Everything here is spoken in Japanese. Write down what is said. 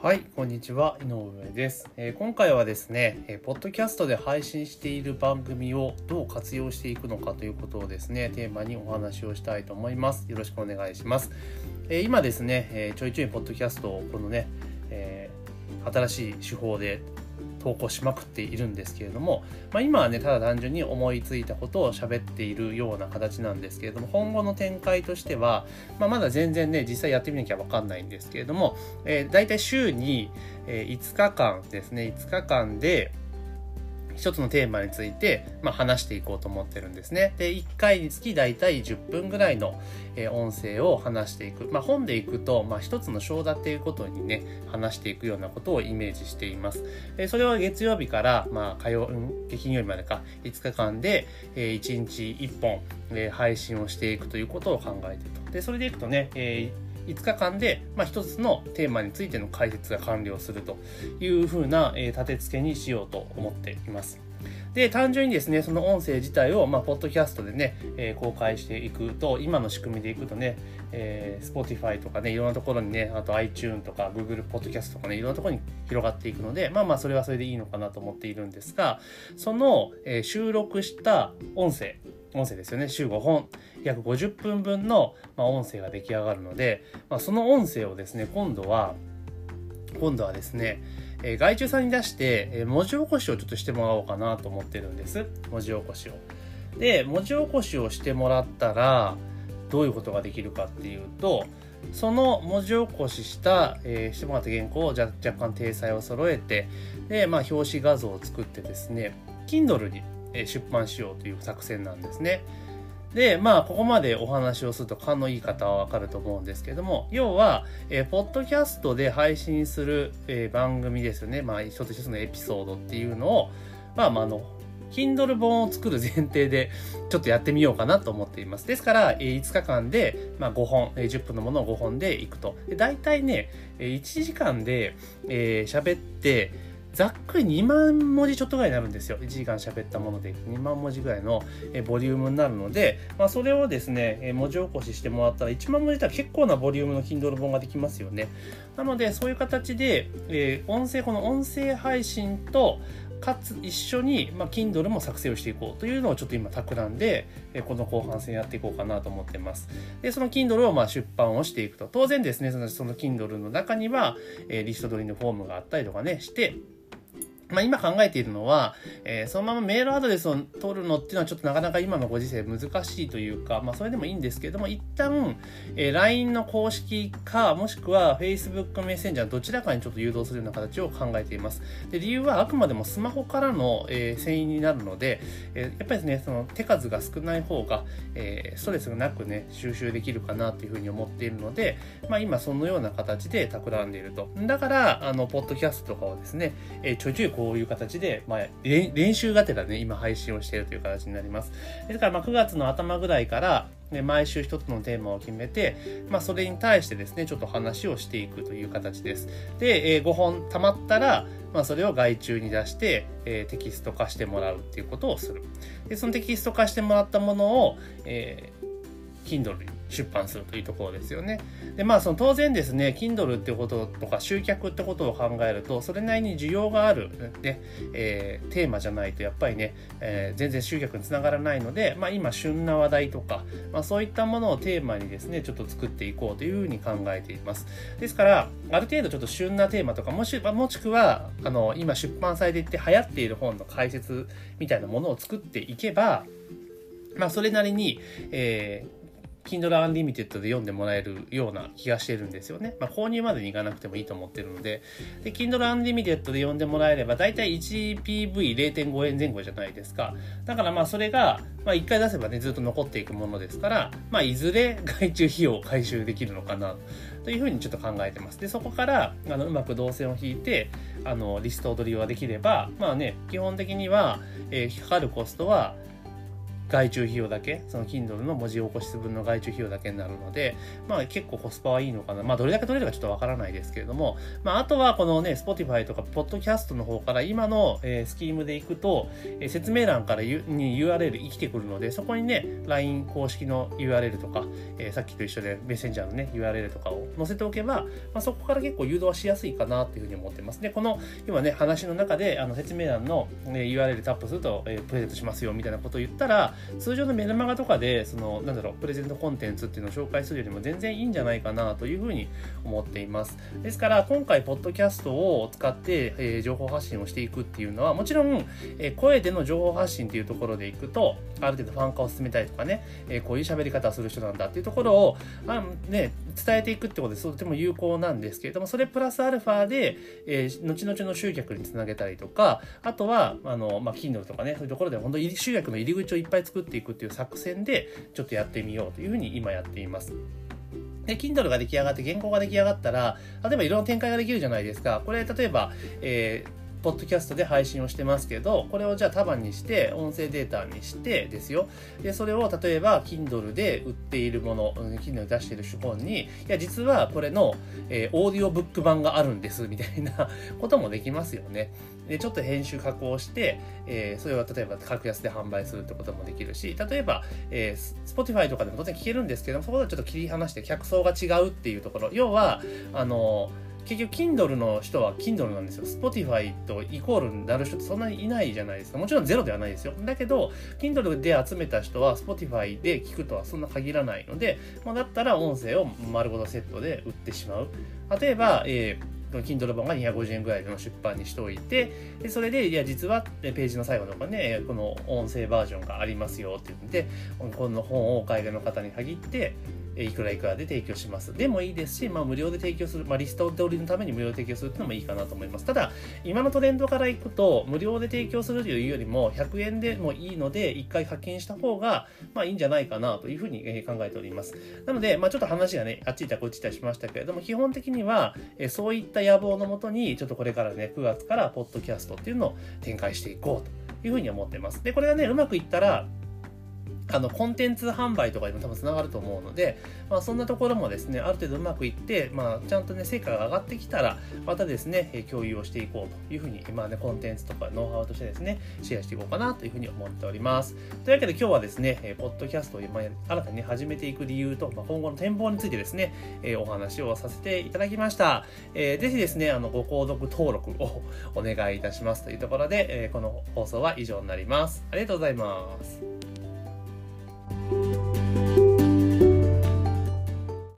はい、こんにちは、井上です、えー、今回はですね、えー、ポッドキャストで配信している番組をどう活用していくのかということをですね、テーマにお話をしたいと思います。よろしくお願いします。えー、今ですね、えちょいちょいポッドキャストをこのね、え新しい手法で投稿しまくっているんですけれども、まあ、今はねただ単純に思いついたことを喋っているような形なんですけれども今後の展開としては、まあ、まだ全然ね実際やってみなきゃ分かんないんですけれども、えー、大体週に、え5日間ですね5日間で一つのテーマについて、まあ、話していこうと思ってるんですね。で、1回につき大体10分ぐらいの、え音声を話していく。まあ、本でいくと、まあ、一つの章立ていうことにね、話していくようなことをイメージしています。えそれは月曜日から、まあ、火曜、金曜日までか、5日間で、え1日1本、え配信をしていくということを考えていると。で、それでいくとね、えー5日間で、まあ、1つのテーマについての解説が完了するというふうな、えー、立て付けにしようと思っています。で、単純にですね、その音声自体を、まあ、ポッドキャストでね、えー、公開していくと、今の仕組みでいくとね、えー、Spotify とかね、いろんなところにね、あと iTune とか Google Podcast とかね、いろんなところに広がっていくので、まあまあ、それはそれでいいのかなと思っているんですが、その、えー、収録した音声、音声ですよね、週5本、約50分分の、ま、音声が出来上がるので、まあ、その音声をですね、今度は、今度はですね、えー、外注さんに出して、え、文字起こしをちょっとしてもらおうかなと思ってるんです。文字起こしを。で、文字起こしをしてもらったら、どういうことができるかっていうと、その文字起こしした、えー、してもらった原稿を若干体裁を揃えて、で、まあ、表紙画像を作ってですね、Kindle に出版しようという作戦なんですね。で、まあ、ここまでお話をすると勘のいい方はわかると思うんですけども、要は、えー、ポッドキャストで配信する、えー、番組ですよね。まあ、一つ一つのエピソードっていうのを、まあ、まあ、あの、Kindle 本を作る前提でちょっとやってみようかなと思っています。ですから、え5日間で、まあ、5本、え10分のものを5本でいくと。で大体ね、1時間で喋、えー、って、ざっくり2万文字ちょっとぐらいになるんですよ。1時間喋ったもので2万文字ぐらいのボリュームになるので、まあ、それをですね、文字起こししてもらったら1万文字だったら結構なボリュームの Kindle 本ができますよね。なので、そういう形で、音声、この音声配信と、かつ一緒に、まあ、Kindle も作成をしていこうというのをちょっと今企んで、この後半戦やっていこうかなと思ってます。で、その Kindle をまあ出版をしていくと。当然ですね、そのその Kindle の中には、え、リスト取りのフォームがあったりとかね、して、まあ、今考えているのは、えー、そのままメールアドレスを取るのっていうのはちょっとなかなか今のご時世難しいというか、まあ、それでもいいんですけれども、一旦、えー、LINE の公式か、もしくは Facebook メッセンジャーどちらかにちょっと誘導するような形を考えています。で理由はあくまでもスマホからの、えー、遷移になるので、えー、やっぱりですね、その手数が少ない方が、えー、ストレスがなくね、収集できるかなというふうに思っているので、まあ、今そのような形で企んでいると。だから、あの、ポッドキャストとかをですね、えー、ちょいちょいこういう形で、まあ、練習がてらね、今配信をしているという形になります。ですから、まあ、9月の頭ぐらいから、ね、毎週一つのテーマを決めて、まあ、それに対してですね、ちょっと話をしていくという形です。で、えー、5本溜まったら、まあ、それを外注に出して、えー、テキスト化してもらうっていうことをする。で、そのテキスト化してもらったものを、えー、Kindle に出版するというところですよね。で、まあ、その当然ですね、Kindle ってこととか集客ってことを考えると、それなりに需要がある、ね、えー、テーマじゃないと、やっぱりね、えー、全然集客につながらないので、まあ、今、旬な話題とか、まあ、そういったものをテーマにですね、ちょっと作っていこうというふうに考えています。ですから、ある程度ちょっと旬なテーマとか、もし、もしくは、あの、今出版されていて流行っている本の解説みたいなものを作っていけば、まあ、それなりに、えー、Kindle Unlimited で読んでもらえるような気がしてるんですよね。まあ、購入までに行かなくてもいいと思ってるので、で、Kindle Unlimited で読んでもらえれば、だいたい 1PV0.5 円前後じゃないですか。だからまあ、それが、まあ、1回出せばね、ずっと残っていくものですから、まあ、いずれ外注費用を回収できるのかな、というふうにちょっと考えてます。で、そこから、あの、うまく動線を引いて、あの、リスト取りはできれば、まあね、基本的には、えー、かかるコストは、外注費用だけその Kindle の文字起こし分の外注費用だけになるので、まあ、結構コスパはいいのかな。まあどれだけ取れるかちょっとわからないですけれども、まあ、あとはこのね Spotify とか Podcast の方から今の、えー、スキームでいくと、えー、説明欄からに URL 生きてくるのでそこにね LINE 公式の URL とか、えー、さっきと一緒でメッセンジャーのね URL とかを載せておけば、まあ、そこから結構誘導しやすいかなっていうふうに思ってます。でこの今ね話の中であの説明欄の、ね、URL タップすると、えー、プレゼントしますよみたいなことを言ったら通常のメルマガとかでそのなんだろうプレゼントコンテンツっていうのを紹介するよりも全然いいんじゃないかなというふうに思っています。ですから今回ポッドキャストを使って、えー、情報発信をしていくっていうのはもちろん、えー、声での情報発信っていうところでいくとある程度ファン化を進めたいとかね、えー、こういう喋り方をする人なんだっていうところをあ、ね、伝えていくってことでとても有効なんですけれどもそれプラスアルファで、えー、後々の集客につなげたりとかあとはあの、まあ、Kindle とかねそういうところで本当に集客の入り口をいっぱい作っていくっていう作戦でちょっとやってみようというふうに今やっています。で、Kindle が出来上がって原稿が出来上がったら、例えばいろんな展開ができるじゃないですか。これ、例えば、えーポッドキャストで配信をしてますけど、これをじゃあ束にして、音声データにしてですよ。で、それを例えば、Kindle で売っているもの、Kindle で出している手本に、いや、実はこれの、えー、オーディオブック版があるんです、みたいな こともできますよね。で、ちょっと編集加工して、えー、それを例えば格安で販売するってこともできるし、例えば、えー、Spotify とかでも当然聞けるんですけども、そこでちょっと切り離して客層が違うっていうところ、要は、あのー結局 Kindle の人は Kindle なんですよ。Spotify とイコールになる人ってそんなにいないじゃないですか。もちろんゼロではないですよ。だけど、Kindle で集めた人は Spotify で聞くとはそんな限らないので、まあ、だったら音声を丸ごとセットで売ってしまう。例えば、えー Kindle 本が250円ぐらいの出版にしておいて、でそれで、いや、実はページの最後とかね、この音声バージョンがありますよって言って、この本をお買い上げの方に限って、いくらいくらで提供します。でもいいですし、まあ、無料で提供する、まあ、リスト通りのために無料で提供するっていうのもいいかなと思います。ただ、今のトレンドからいくと、無料で提供するというよりも、100円でもいいので、1回課金した方が、まあいいんじゃないかなというふうに考えております。なので、まあちょっと話がね、あっち行ったこっち行ったりしましたけれども、基本的には、そういった野望のもとに、ちょっとこれからね、9月からポッドキャストっていうのを展開していこうというふうに思ってます。で、これがね、うまくいったら、あのコンテンツ販売とかにも多分つながると思うので、まあ、そんなところもですねある程度うまくいって、まあ、ちゃんとね成果が上がってきたらまたですね共有をしていこうというふうに、まあね、コンテンツとかノウハウとしてですねシェアしていこうかなというふうに思っております。というわけで今日はですねポッドキャストを今新たに、始めていく理由と、まあ、今後の展望についてですね、お話をさせていただきました、えー、ぜひですねあのご購読登録をお願いいたしますというところで、この放送は以上になります。ありがとうございます。thank you